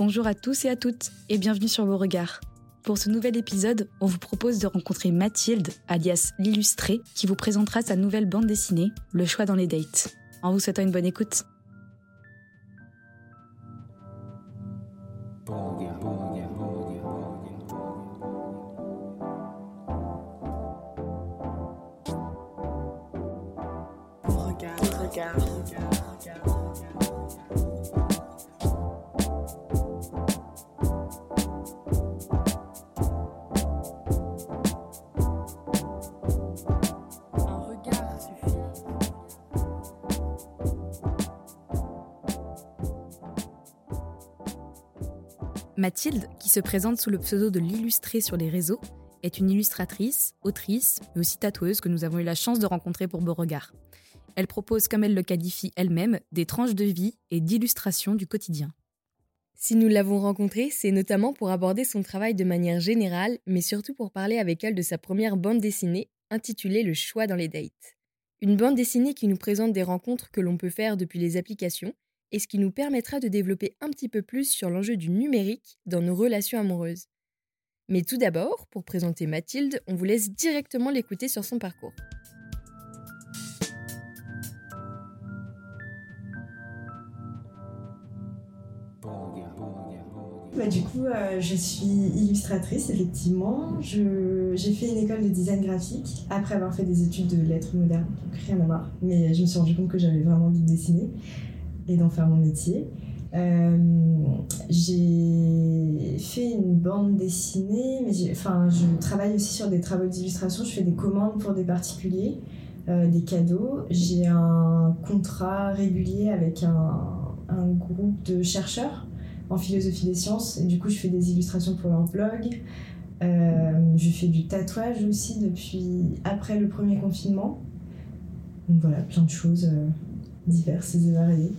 Bonjour à tous et à toutes et bienvenue sur vos regards. Pour ce nouvel épisode, on vous propose de rencontrer Mathilde, alias l'illustrée, qui vous présentera sa nouvelle bande dessinée, Le choix dans les dates. En vous souhaitant une bonne écoute. Mathilde, qui se présente sous le pseudo de l'illustrée sur les réseaux, est une illustratrice, autrice, mais aussi tatoueuse que nous avons eu la chance de rencontrer pour Beauregard. Elle propose, comme elle le qualifie elle-même, des tranches de vie et d'illustrations du quotidien. Si nous l'avons rencontrée, c'est notamment pour aborder son travail de manière générale, mais surtout pour parler avec elle de sa première bande dessinée, intitulée Le choix dans les dates. Une bande dessinée qui nous présente des rencontres que l'on peut faire depuis les applications, et ce qui nous permettra de développer un petit peu plus sur l'enjeu du numérique dans nos relations amoureuses. Mais tout d'abord, pour présenter Mathilde, on vous laisse directement l'écouter sur son parcours. Bah, du coup, euh, je suis illustratrice, effectivement. J'ai fait une école de design graphique après avoir fait des études de lettres modernes, donc rien à voir. Mais je me suis rendu compte que j'avais vraiment envie de dessiner d'en faire mon métier. Euh, j'ai fait une bande dessinée, mais enfin, je travaille aussi sur des travaux d'illustration. Je fais des commandes pour des particuliers, euh, des cadeaux. J'ai un contrat régulier avec un, un, groupe de chercheurs en philosophie des sciences. Et du coup, je fais des illustrations pour leur blog. Euh, je fais du tatouage aussi depuis après le premier confinement. Donc voilà, plein de choses diverses et variées.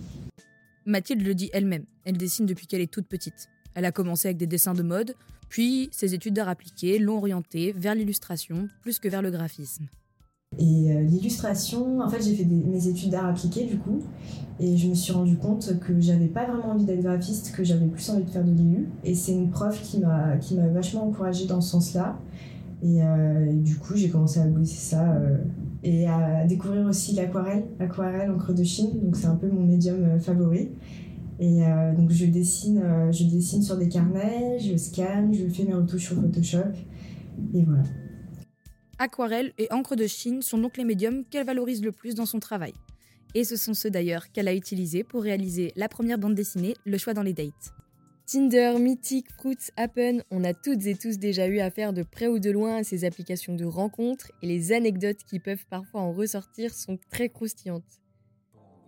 Mathilde le dit elle-même, elle dessine depuis qu'elle est toute petite. Elle a commencé avec des dessins de mode, puis ses études d'art appliqué l'ont orientée vers l'illustration plus que vers le graphisme. Et euh, l'illustration, en fait, j'ai fait mes études d'art appliqué du coup, et je me suis rendu compte que j'avais pas vraiment envie d'être graphiste, que j'avais plus envie de faire de l'IU. Et c'est une prof qui m'a qui m'a vachement encouragée dans ce sens-là. Et, euh, du coup, j'ai commencé à bosser ça euh, et à découvrir aussi l'aquarelle, aquarelle encre de Chine. Donc c'est un peu mon médium euh, favori. Et euh, donc je dessine, euh, je dessine sur des carnets, je scanne, je fais mes retouches sur Photoshop. Et voilà. Aquarelle et encre de Chine sont donc les médiums qu'elle valorise le plus dans son travail. Et ce sont ceux d'ailleurs qu'elle a utilisés pour réaliser la première bande dessinée, Le choix dans les dates. Tinder, Mythic, Fruits, Happen, on a toutes et tous déjà eu affaire de près ou de loin à ces applications de rencontres et les anecdotes qui peuvent parfois en ressortir sont très croustillantes.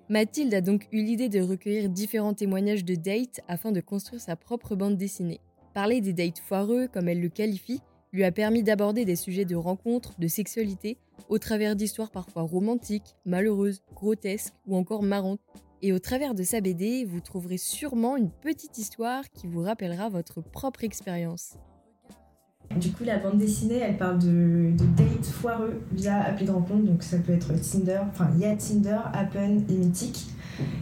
Mathilde a donc eu l'idée de recueillir différents témoignages de dates afin de construire sa propre bande dessinée. Parler des dates foireux, comme elle le qualifie, lui a permis d'aborder des sujets de rencontres, de sexualité, au travers d'histoires parfois romantiques, malheureuses, grotesques ou encore marrantes, et au travers de sa BD, vous trouverez sûrement une petite histoire qui vous rappellera votre propre expérience. Du coup, la bande dessinée, elle parle de, dates foireux via appli de rencontre. Donc, ça peut être Tinder, enfin, il y a Tinder, Happen et Mythic.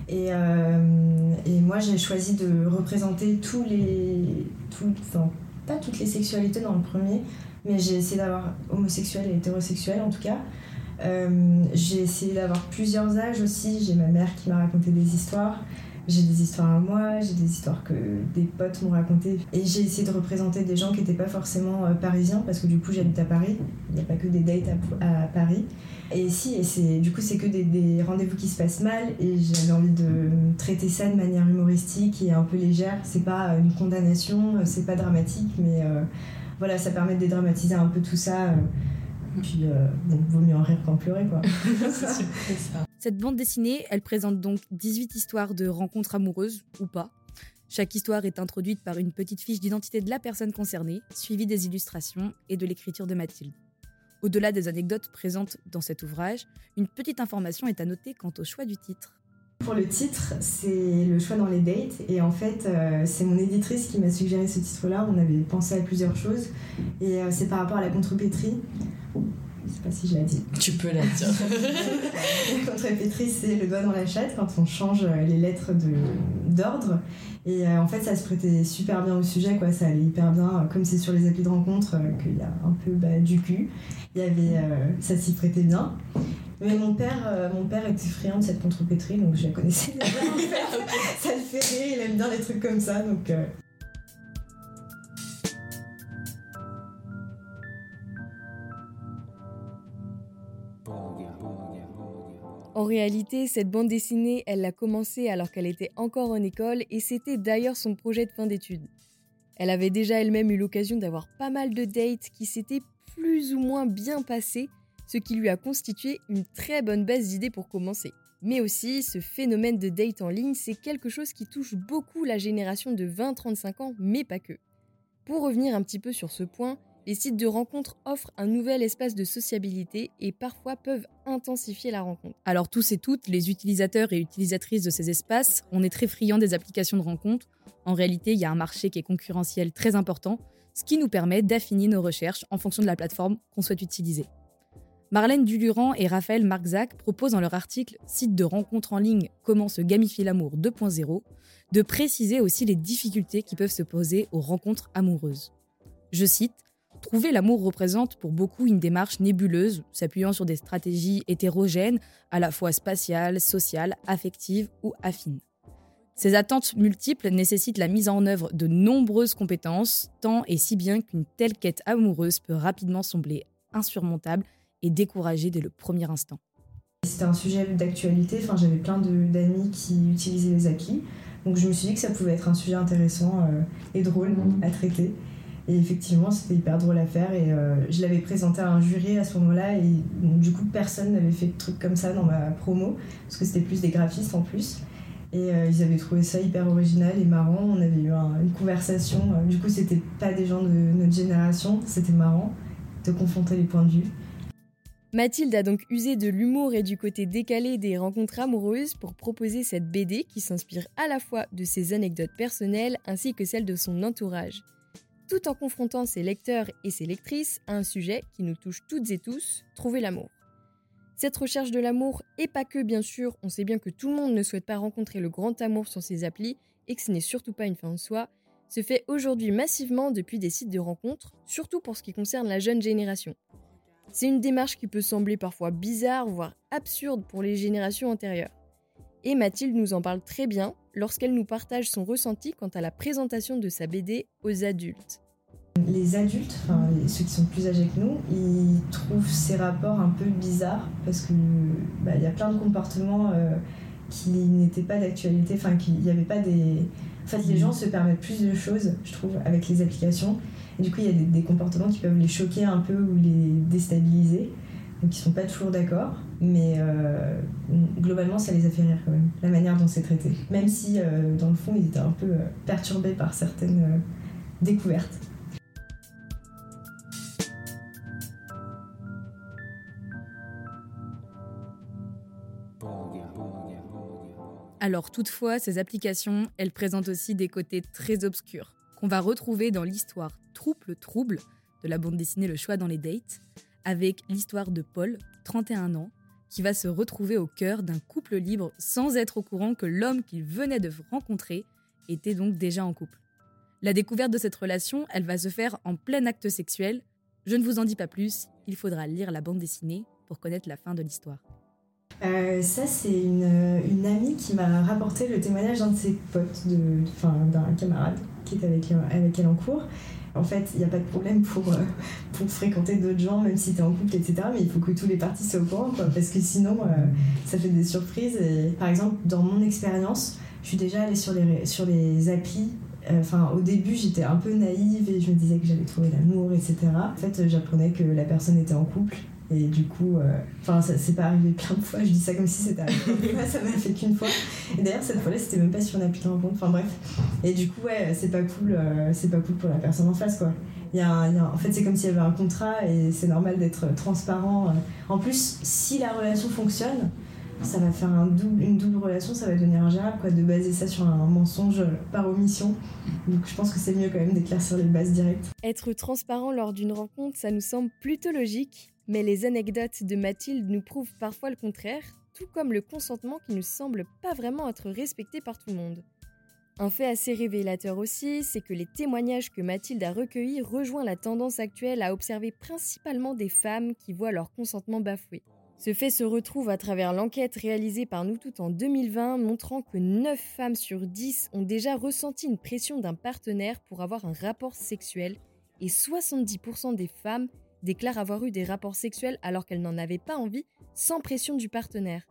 Et, euh, et moi, j'ai choisi de représenter tous les. Enfin, pas toutes les sexualités dans le premier, mais j'ai essayé d'avoir homosexuel et hétérosexuel en tout cas. Euh, j'ai essayé d'avoir plusieurs âges aussi. J'ai ma mère qui m'a raconté des histoires. J'ai des histoires à moi, j'ai des histoires que des potes m'ont racontées. Et j'ai essayé de représenter des gens qui n'étaient pas forcément euh, parisiens, parce que du coup j'habite à Paris. Il n'y a pas que des dates à, Paris. Et si, et c'est, du coup c'est que des, rendez-vous qui se passent mal. Et j'avais envie de traiter ça de manière humoristique et un peu légère. C'est pas une condamnation, c'est pas dramatique, mais euh, voilà, ça permet de dédramatiser un peu tout ça. Puis, euh, bon, vaut mieux en rire qu'en pleurer, quoi. Cette bande dessinée, elle présente donc 18 histoires de rencontres amoureuses, ou pas. Chaque histoire est introduite par une petite fiche d'identité de la personne concernée, suivie des illustrations et de l'écriture de Mathilde. Au-delà des anecdotes présentes dans cet ouvrage, une petite information est à noter quant au choix du titre. Pour le titre, c'est le choix dans les dates. Et en fait, euh, c'est mon éditrice qui m'a suggéré ce titre-là. On avait pensé à plusieurs choses. Et euh, c'est par rapport à la contrepétrie. Je sais pas si je l'ai dit. Tu peux la dire. la contrepétrice, c'est le doigt dans la chatte quand on change les lettres d'ordre. Et en fait, ça se prêtait super bien au sujet, quoi. Ça allait hyper bien. Comme c'est sur les applis de rencontre, qu'il y a un peu bah, du cul, il y avait, ça s'y prêtait bien. Mais mon père, euh, mon père était friand de cette contrepétrie, donc je la connaissais déjà. ça le fait rire, il aime bien les trucs comme ça, donc. Euh. En réalité, cette bande dessinée, elle l'a commencé alors qu'elle était encore en école et c'était d'ailleurs son projet de fin d'études. Elle avait déjà elle-même eu l'occasion d'avoir pas mal de dates qui s'étaient plus ou moins bien passées ce qui lui a constitué une très bonne base d'idées pour commencer. Mais aussi, ce phénomène de date en ligne, c'est quelque chose qui touche beaucoup la génération de 20-35 ans, mais pas que. Pour revenir un petit peu sur ce point, les sites de rencontres offrent un nouvel espace de sociabilité et parfois peuvent intensifier la rencontre. Alors tous et toutes, les utilisateurs et utilisatrices de ces espaces, on est très friands des applications de rencontres. En réalité, il y a un marché qui est concurrentiel très important, ce qui nous permet d'affiner nos recherches en fonction de la plateforme qu'on souhaite utiliser. Marlène Duluran et Raphaël Markzak proposent dans leur article Site de rencontre en ligne Comment se gamifier l'amour 2.0 de préciser aussi les difficultés qui peuvent se poser aux rencontres amoureuses. Je cite Trouver l'amour représente pour beaucoup une démarche nébuleuse, s'appuyant sur des stratégies hétérogènes, à la fois spatiales, sociales, affectives ou affines. Ces attentes multiples nécessitent la mise en œuvre de nombreuses compétences, tant et si bien qu'une telle quête amoureuse peut rapidement sembler insurmontable et découragé dès le premier instant. C'était un sujet d'actualité, enfin, j'avais plein d'amis qui utilisaient les applis, donc je me suis dit que ça pouvait être un sujet intéressant euh, et drôle à traiter. Et effectivement, c'était hyper drôle à faire et euh, je l'avais présenté à un jury à ce moment-là et du coup, personne n'avait fait de trucs comme ça dans ma promo, parce que c'était plus des graphistes en plus. Et euh, ils avaient trouvé ça hyper original et marrant. On avait eu une conversation. du coup, c'était pas des gens de notre génération, c'était marrant de confronter les points de vue. Mathilde a donc usé de l'humour et du côté décalé des rencontres amoureuses pour proposer cette BD qui s'inspire à la fois de ses anecdotes personnelles ainsi que celles de son entourage, tout en confrontant ses lecteurs et ses lectrices à un sujet qui nous touche toutes et tous, trouver l'amour. Cette recherche de l'amour, et pas que bien sûr, on sait bien que tout le monde ne souhaite pas rencontrer le grand amour sur ses applis et que ce n'est surtout pas une fin en soi, se fait aujourd'hui massivement depuis des sites de rencontres, surtout pour ce qui concerne la jeune génération. C'est une démarche qui peut sembler parfois bizarre, voire absurde pour les générations antérieures. Et Mathilde nous en parle très bien lorsqu'elle nous partage son ressenti quant à la présentation de sa BD aux adultes. Les adultes, ceux qui sont plus âgés que nous, ils trouvent ces rapports un peu bizarres parce que bah, y a plein de comportements euh, qui n'étaient pas d'actualité, enfin qu'il n'y avait pas des. En fait, les gens se permettent plus de choses, je trouve, avec les applications du coup, il y a des, comportements qui peuvent les choquer un peu ou les déstabiliser, donc ils sont pas toujours d'accord. Mais euh, globalement, ça les a fait rire quand même, la manière dont c'est traité. Même si, euh, dans le fond, ils étaient un peu euh, perturbés par certaines découvertes. Alors toutefois, ces applications, elles présentent aussi des côtés très obscurs qu'on va retrouver dans l'histoire Trouble Trouble de la bande dessinée Le choix dans les dates, avec l'histoire de Paul, 31 ans, qui va se retrouver au cœur d'un couple libre sans être au courant que l'homme qu'il venait de rencontrer était donc déjà en couple. La découverte de cette relation, elle va se faire en plein acte sexuel. Je ne vous en dis pas plus, il faudra lire la bande dessinée pour connaître la fin de l'histoire. Euh, ça, c'est une, amie qui m'a rapporté le témoignage d'un de ses potes, d'un camarade qui est avec, avec elle en cours. En fait, il n'y a pas de problème pour, euh, pour fréquenter d'autres gens, même si tu es en couple, etc. Mais il faut que tous les parties soient au courant, parce que sinon, euh, ça fait des surprises. Par exemple, dans mon expérience, je suis déjà allée sur les, sur les applis. Euh, enfin, au début, j'étais un peu naïve et je me disais que j'allais trouver l'amour, etc. En fait, j'apprenais que la personne était en couple et du coup, euh, enfin, ça c'est pas arrivé plein de fois. Je dis ça comme si c'était arrivé. ça m'a fait qu'une fois. Et d'ailleurs, cette fois-là, c'était même pas sur une appli de rencontre. Enfin bref. Et du coup, ouais, c'est pas cool. Euh, c'est pas cool pour la personne en face, quoi. Y a, en fait, c'est comme s'il y avait un contrat et c'est normal d'être transparent. Euh. En plus, si la relation fonctionne, ça va faire une double relation, ça va devenir ingérable quoi, de baser ça sur un mensonge par omission. Donc je pense que c'est mieux quand même d'éclaircir les bases directes. Être transparent lors d'une rencontre, ça nous semble plutôt logique, Mais les anecdotes de Mathilde nous prouvent parfois le contraire, tout comme le consentement qui ne semble pas vraiment être respecté par tout le monde. Un fait assez révélateur aussi, c'est que les témoignages que Mathilde a recueillis rejoignent la tendance actuelle à observer principalement des femmes qui voient leur consentement bafoué. Ce fait se retrouve à travers l'enquête réalisée par nous toutes en 2020 montrant que 9 femmes sur 10 ont déjà ressenti une pression d'un partenaire pour avoir un rapport sexuel et 70% des femmes déclarent avoir eu des rapports sexuels alors qu'elles n'en avaient pas envie sans pression du partenaire.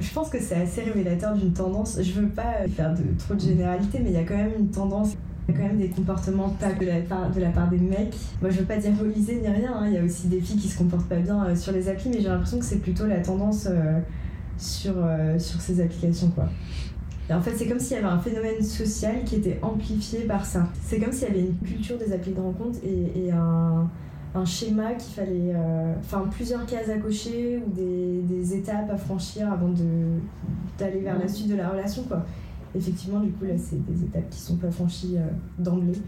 Je pense que c'est assez révélateur d'une tendance. Je veux pas faire de, trop de généralité, mais il y a quand même une tendance. Il y a quand même des comportements pas de la part, des mecs. Moi, je veux pas diaboliser ni rien. hein. Il y a aussi des filles qui se comportent pas bien euh, sur les applis, mais j'ai l'impression que c'est plutôt la tendance euh, sur, euh, sur ces applications, en fait, c'est comme s'il y avait un phénomène social qui était amplifié par ça. C'est comme s'il y avait une culture des applis de rencontre et un, un schéma qu'il fallait. euh, Enfin, plusieurs cases à cocher ou des, des étapes à franchir avant d'aller vers la suite de la relation, quoi. Effectivement, du coup, là, c'est des étapes qui sont pas franchies euh, d'emblée.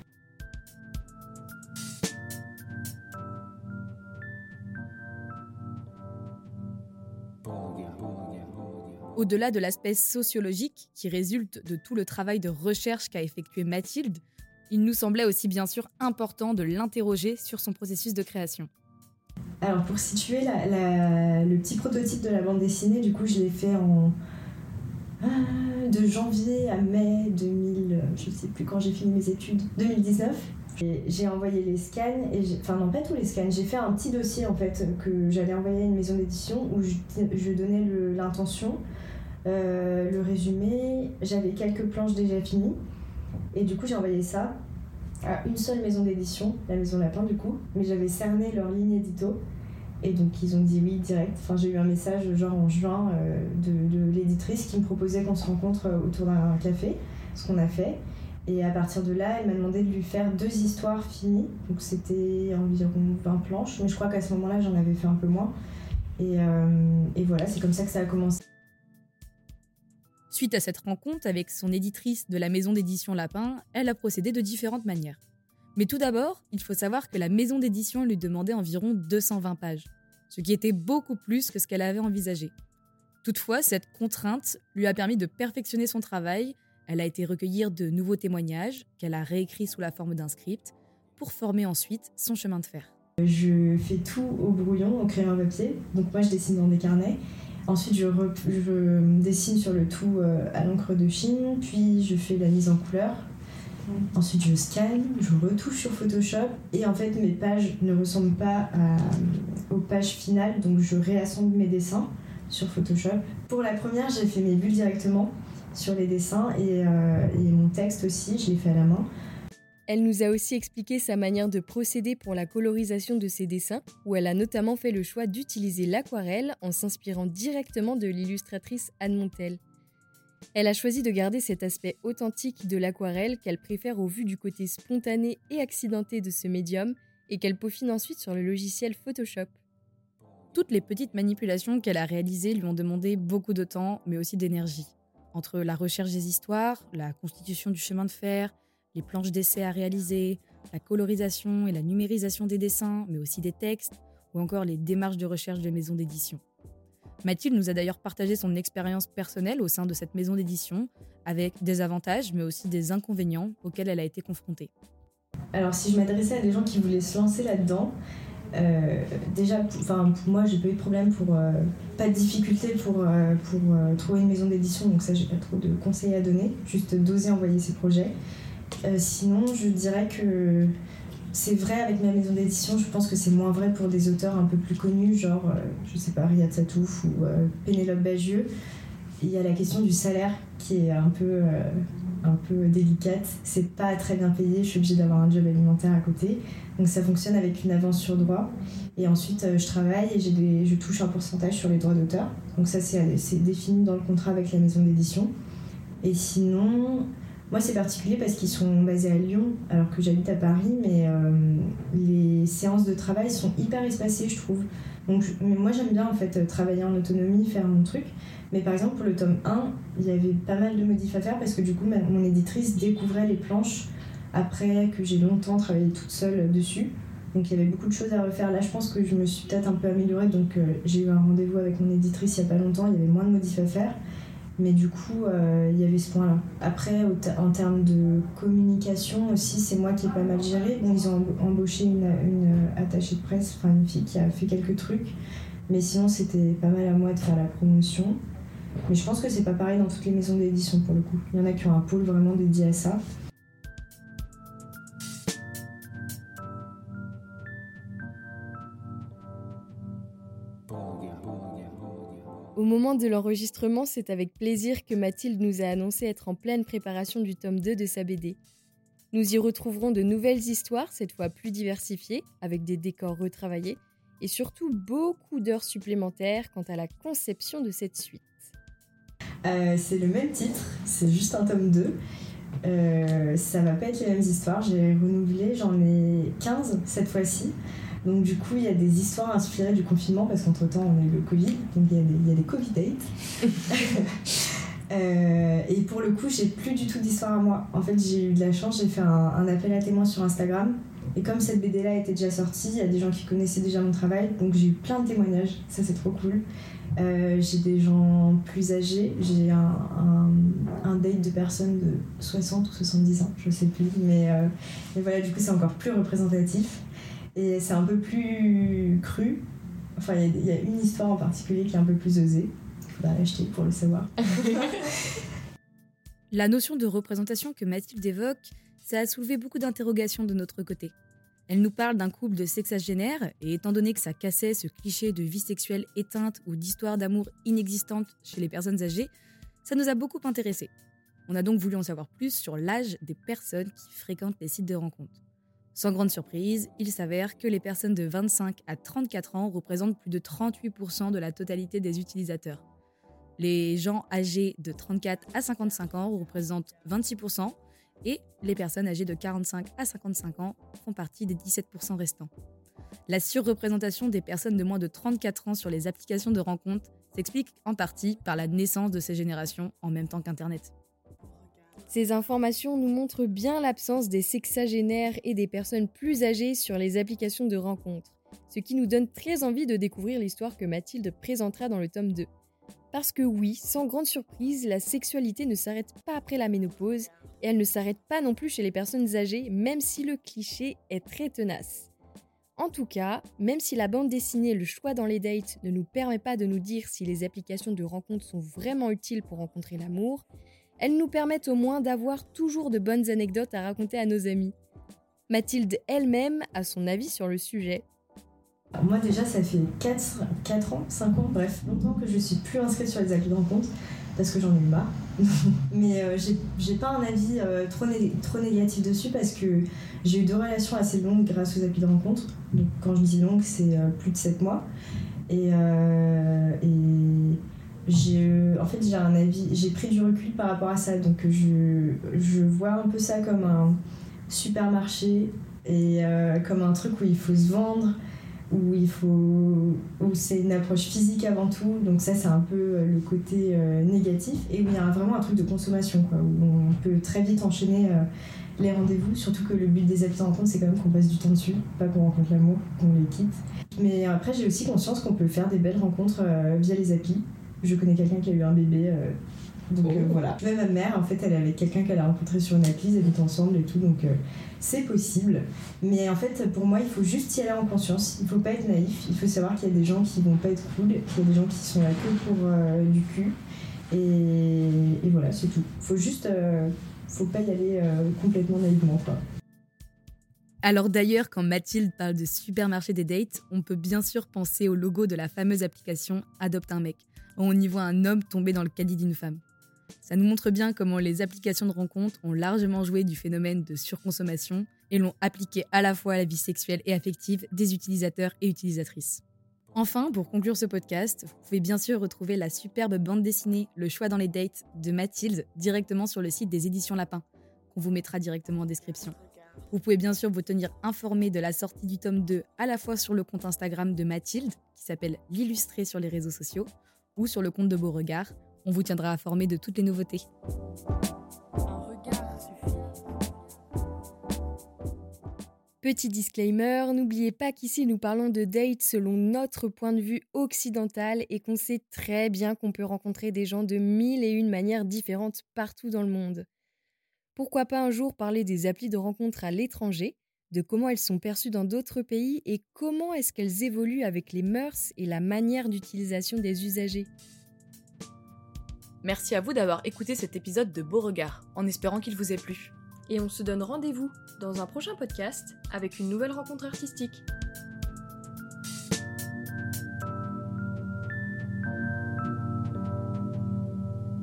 Au-delà de l'aspect sociologique qui résulte de tout le travail de recherche qu'a effectué Mathilde, il nous semblait aussi bien sûr important de l'interroger sur son processus de création. Alors pour situer le petit prototype de la bande dessinée, du coup je l'ai fait en ah, de janvier à mai 2000, euh, je sais plus quand j'ai fini mes études, 2019. Et J'ai envoyé les scans, et enfin non pas tous les scans, j'ai fait un petit dossier en fait que j'allais envoyer à une maison d'édition où je, donnais l'intention, euh, le résumé, j'avais quelques planches déjà finies et du coup j'ai envoyé ça à une seule maison d'édition, la maison Lapin du coup, mais j'avais cerné leur ligne édito et donc ils ont dit oui direct. Enfin j'ai eu un message genre en juin euh, de, l'éditrice qui me proposait qu'on se rencontre euh, autour d'un café, ce qu'on a fait. Et à partir de là, elle m'a demandé de lui faire deux histoires finies. Donc c'était environ 20 planches, mais je crois qu'à ce moment-là j'en avais fait un peu moins. Et, euh, et voilà, c'est comme ça que ça a commencé. Suite à cette rencontre avec son éditrice de la maison d'édition Lapin, elle a procédé de différentes manières. Mais tout d'abord, il faut savoir que la maison d'édition lui demandait environ 220 pages, ce qui était beaucoup plus que ce qu'elle avait envisagé. Toutefois, cette contrainte lui a permis de perfectionner son travail, elle a été recueillir de nouveaux témoignages qu'elle a réécrits sous la forme d'un script pour former ensuite son chemin de fer. Je fais tout au brouillon, au crayon à papier. Donc moi je dessine dans des carnets. Ensuite je, re- je dessine sur le tout euh, à l'encre de Chine, puis je fais la mise en couleur. Ensuite je scanne, je retouche sur Photoshop et en fait mes pages ne ressemblent pas à- aux pages finales donc je réassemble mes dessins sur Photoshop. Pour la première j'ai fait mes bulles directement sur les dessins et, euh, et mon texte aussi je l'ai fait à la main. Elle nous a aussi expliqué sa manière de procéder pour la colorisation de ses dessins, où elle a notamment fait le choix d'utiliser l'aquarelle en s'inspirant directement de l'illustratrice Anne Montel. Elle a choisi de garder cet aspect authentique de l'aquarelle qu'elle préfère au vu du côté spontané et accidenté de ce médium et qu'elle peaufine ensuite sur le logiciel Photoshop. Toutes les petites manipulations qu'elle a réalisées lui ont demandé beaucoup de temps, mais aussi d'énergie. Entre la recherche des histoires, la constitution du chemin de fer, les planches d'essai à réaliser, la colorisation et la numérisation des dessins, mais aussi des textes, ou encore les démarches de recherche de maisons d'édition. Mathilde nous a d'ailleurs partagé son expérience personnelle au sein de cette maison d'édition, avec des avantages, mais aussi des inconvénients auxquels elle a été confrontée. Alors si je m'adressais à des gens qui voulaient se lancer là-dedans, euh, déjà, enfin, moi, j'ai pas eu de problème pour. euh, pas de difficulté pour, euh, pour trouver une maison d'édition, donc ça, j'ai pas trop de conseils à donner, juste d'oser envoyer ses projets. Euh, sinon, je dirais que c'est vrai avec ma maison d'édition, je pense que c'est moins vrai pour des auteurs un peu plus connus, genre, euh, je sais pas, Riyad Satouf ou euh, Pénélope Bagieux. Il y a la question du salaire qui est un peu, euh, un peu délicate. C'est pas très bien payé, je suis obligée d'avoir un job alimentaire à côté. Donc ça fonctionne avec une avance sur droit. Et ensuite, je travaille et des, je touche un pourcentage sur les droits d'auteur. Donc ça, c'est défini dans le contrat avec la maison d'édition. Et sinon, moi, c'est particulier parce qu'ils sont basés à Lyon, alors que j'habite à Paris, mais euh, les séances de travail sont hyper espacées, je trouve. Donc, mais moi, j'aime bien en fait travailler en autonomie, faire mon truc. Mais par exemple, pour le tome 1, il y avait pas mal de modifs à faire parce que du coup, ma- mon éditrice découvrait les planches après que j'ai longtemps travaillé toute seule dessus. Donc il y avait beaucoup de choses à refaire. Là, je pense que je me suis peut-être un peu améliorée. Donc euh, j'ai eu un rendez-vous avec mon éditrice il n'y a pas longtemps. Il y avait moins de modifs à faire. Mais du coup, euh, il y avait ce point-là. Après, en termes de communication aussi, c'est moi qui ai pas mal géré. Ils ont embauché une, une attachée de presse, enfin une fille qui a fait quelques trucs. Mais sinon, c'était pas mal à moi de faire la promotion. Mais je pense que c'est pas pareil dans toutes les maisons d'édition pour le coup. Il y en a qui ont un pôle vraiment dédié à ça. Au moment de l'enregistrement, c'est avec plaisir que Mathilde nous a annoncé être en pleine préparation du tome 2 de sa BD. Nous y retrouverons de nouvelles histoires, cette fois plus diversifiées, avec des décors retravaillés, et surtout beaucoup d'heures supplémentaires quant à la conception de cette suite. Euh, c'est le même titre, c'est juste un tome 2. Euh, ça va pas être les mêmes histoires, j'ai renouvelé, j'en ai 15 cette fois-ci. Donc du coup, il y a des histoires inspirées du confinement parce qu'entre-temps, on a eu le Covid, donc il y a des, il y a des Covid dates. euh, et pour le coup, j'ai plus du tout d'histoire à moi. En fait, j'ai eu de la chance, j'ai fait un, un, appel à témoins sur Instagram. Et comme cette BD-là était déjà sortie, il y a des gens qui connaissaient déjà mon travail, donc j'ai eu plein de témoignages, ça c'est trop cool. Euh, j'ai des gens plus âgés, j'ai un, un, un, date de personnes de 60 ou 70 ans, je sais plus, mais, euh, mais voilà, du coup c'est encore plus représentatif. Et c'est un peu plus cru. Enfin, il y, a une histoire en particulier qui est un peu plus osée. Il faudra l'acheter pour le savoir. La notion de représentation que Mathilde évoque, ça a soulevé beaucoup d'interrogations de notre côté. Elle nous parle d'un couple de sexagénaires, et étant donné que ça cassait ce cliché de vie sexuelle éteinte ou d'histoire d'amour inexistante chez les personnes âgées, ça nous a beaucoup intéressés. On a donc voulu en savoir plus sur l'âge des personnes qui fréquentent les sites de rencontres. Sans grande surprise, il s'avère que les personnes de 25 à 34 ans représentent plus de 38% de la totalité des utilisateurs. Les gens âgés de 34 à 55 ans représentent 26% et les personnes âgées de 45 à 55 ans font partie des 17% restants. La surreprésentation des personnes de moins de 34 ans sur les applications de rencontres s'explique en partie par la naissance de ces générations en même temps qu'Internet. Ces informations nous montrent bien l'absence des sexagénaires et des personnes plus âgées sur les applications de rencontres, ce qui nous donne très envie de découvrir l'histoire que Mathilde présentera dans le tome 2. Parce que oui, sans grande surprise, la sexualité ne s'arrête pas après la ménopause, et elle ne s'arrête pas non plus chez les personnes âgées, même si le cliché est très tenace. En tout cas, même si la bande dessinée Le choix dans les dates ne nous permet pas de nous dire si les applications de rencontres sont vraiment utiles pour rencontrer l'amour, elles nous permettent au moins d'avoir toujours de bonnes anecdotes à raconter à nos amis. Mathilde elle-même a son avis sur le sujet. Moi déjà ça fait 4, 4 ans, 5 ans, bref, longtemps que je suis plus inscrite sur les applis de rencontre parce que j'en ai eu marre. Mais euh, j'ai pas un avis euh, trop, né trop négatif dessus parce que j'ai eu deux relations assez longues grâce aux applis de rencontre. Donc quand je dis longue, c'est euh, plus de 7 mois. Et, euh, en fait j'ai un avis j'ai pris du recul par rapport à ça. Donc je, je vois un peu ça comme un supermarché et euh, comme un truc où il faut se vendre où il faut où c'est une approche physique avant tout. Donc ça c'est un peu le côté euh, négatif. Et où il y a vraiment un truc de consommation quoi où on peut très vite enchaîner euh, les rendez-vous. Surtout que le but des habitants en compte c'est quand même qu'on passe du temps dessus pas qu'on rencontre l'amour qu'on les quitte. Mais après j'ai aussi conscience qu'on peut faire des belles rencontres via les applis je connais quelqu'un qui a eu un bébé. Euh, donc oh. euh, voilà. Même ma mère, en fait, elle est avec quelqu'un qu'elle a rencontré sur une appli, ils habitent ensemble et tout, donc euh, c'est possible. Mais en fait, pour moi, il faut juste y aller en conscience. Il faut pas être naïf. Il faut savoir qu'il y a des gens qui vont pas être cool, qu'il y a des gens qui sont là que pour euh, du cul. Et, et voilà, c'est tout. Faut juste. faut pas y aller complètement naïvement, quoi. Alors d'ailleurs, quand Mathilde parle de supermarché des dates, on peut bien sûr penser au logo de la fameuse application Adopte un mec on y voit un homme tomber dans le caddie d'une femme. Ça nous montre bien comment les applications de rencontres ont largement joué du phénomène de surconsommation et l'ont appliqué à la fois à la vie sexuelle et affective des utilisateurs et utilisatrices. Enfin, pour conclure ce podcast, vous pouvez bien sûr retrouver la superbe bande dessinée Le choix dans les dates de Mathilde directement sur le site des éditions Lapin, qu'on vous mettra directement en description. Vous pouvez bien sûr vous tenir informé de la sortie du tome 2 à la fois sur le compte Instagram de Mathilde, qui s'appelle L'Illustré sur les réseaux sociaux, ou sur le compte de Beauregard. On vous tiendra informé de toutes les nouveautés. Petit disclaimer, n'oubliez pas qu'ici nous parlons de dates selon notre point de vue occidental et qu'on sait très bien qu'on peut rencontrer des gens de mille et une manières différentes partout dans le monde. Pourquoi pas un jour parler des applis de rencontre à l'étranger, de comment elles sont perçues dans d'autres pays et comment est-ce qu'elles évoluent avec les mœurs et la manière d'utilisation des usagers. Merci à vous d'avoir écouté cet épisode de Beauregard, en espérant qu'il vous ait plu. Et on se donne rendez-vous dans un prochain podcast avec une nouvelle rencontre artistique.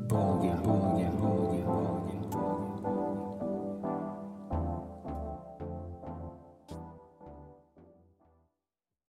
Bon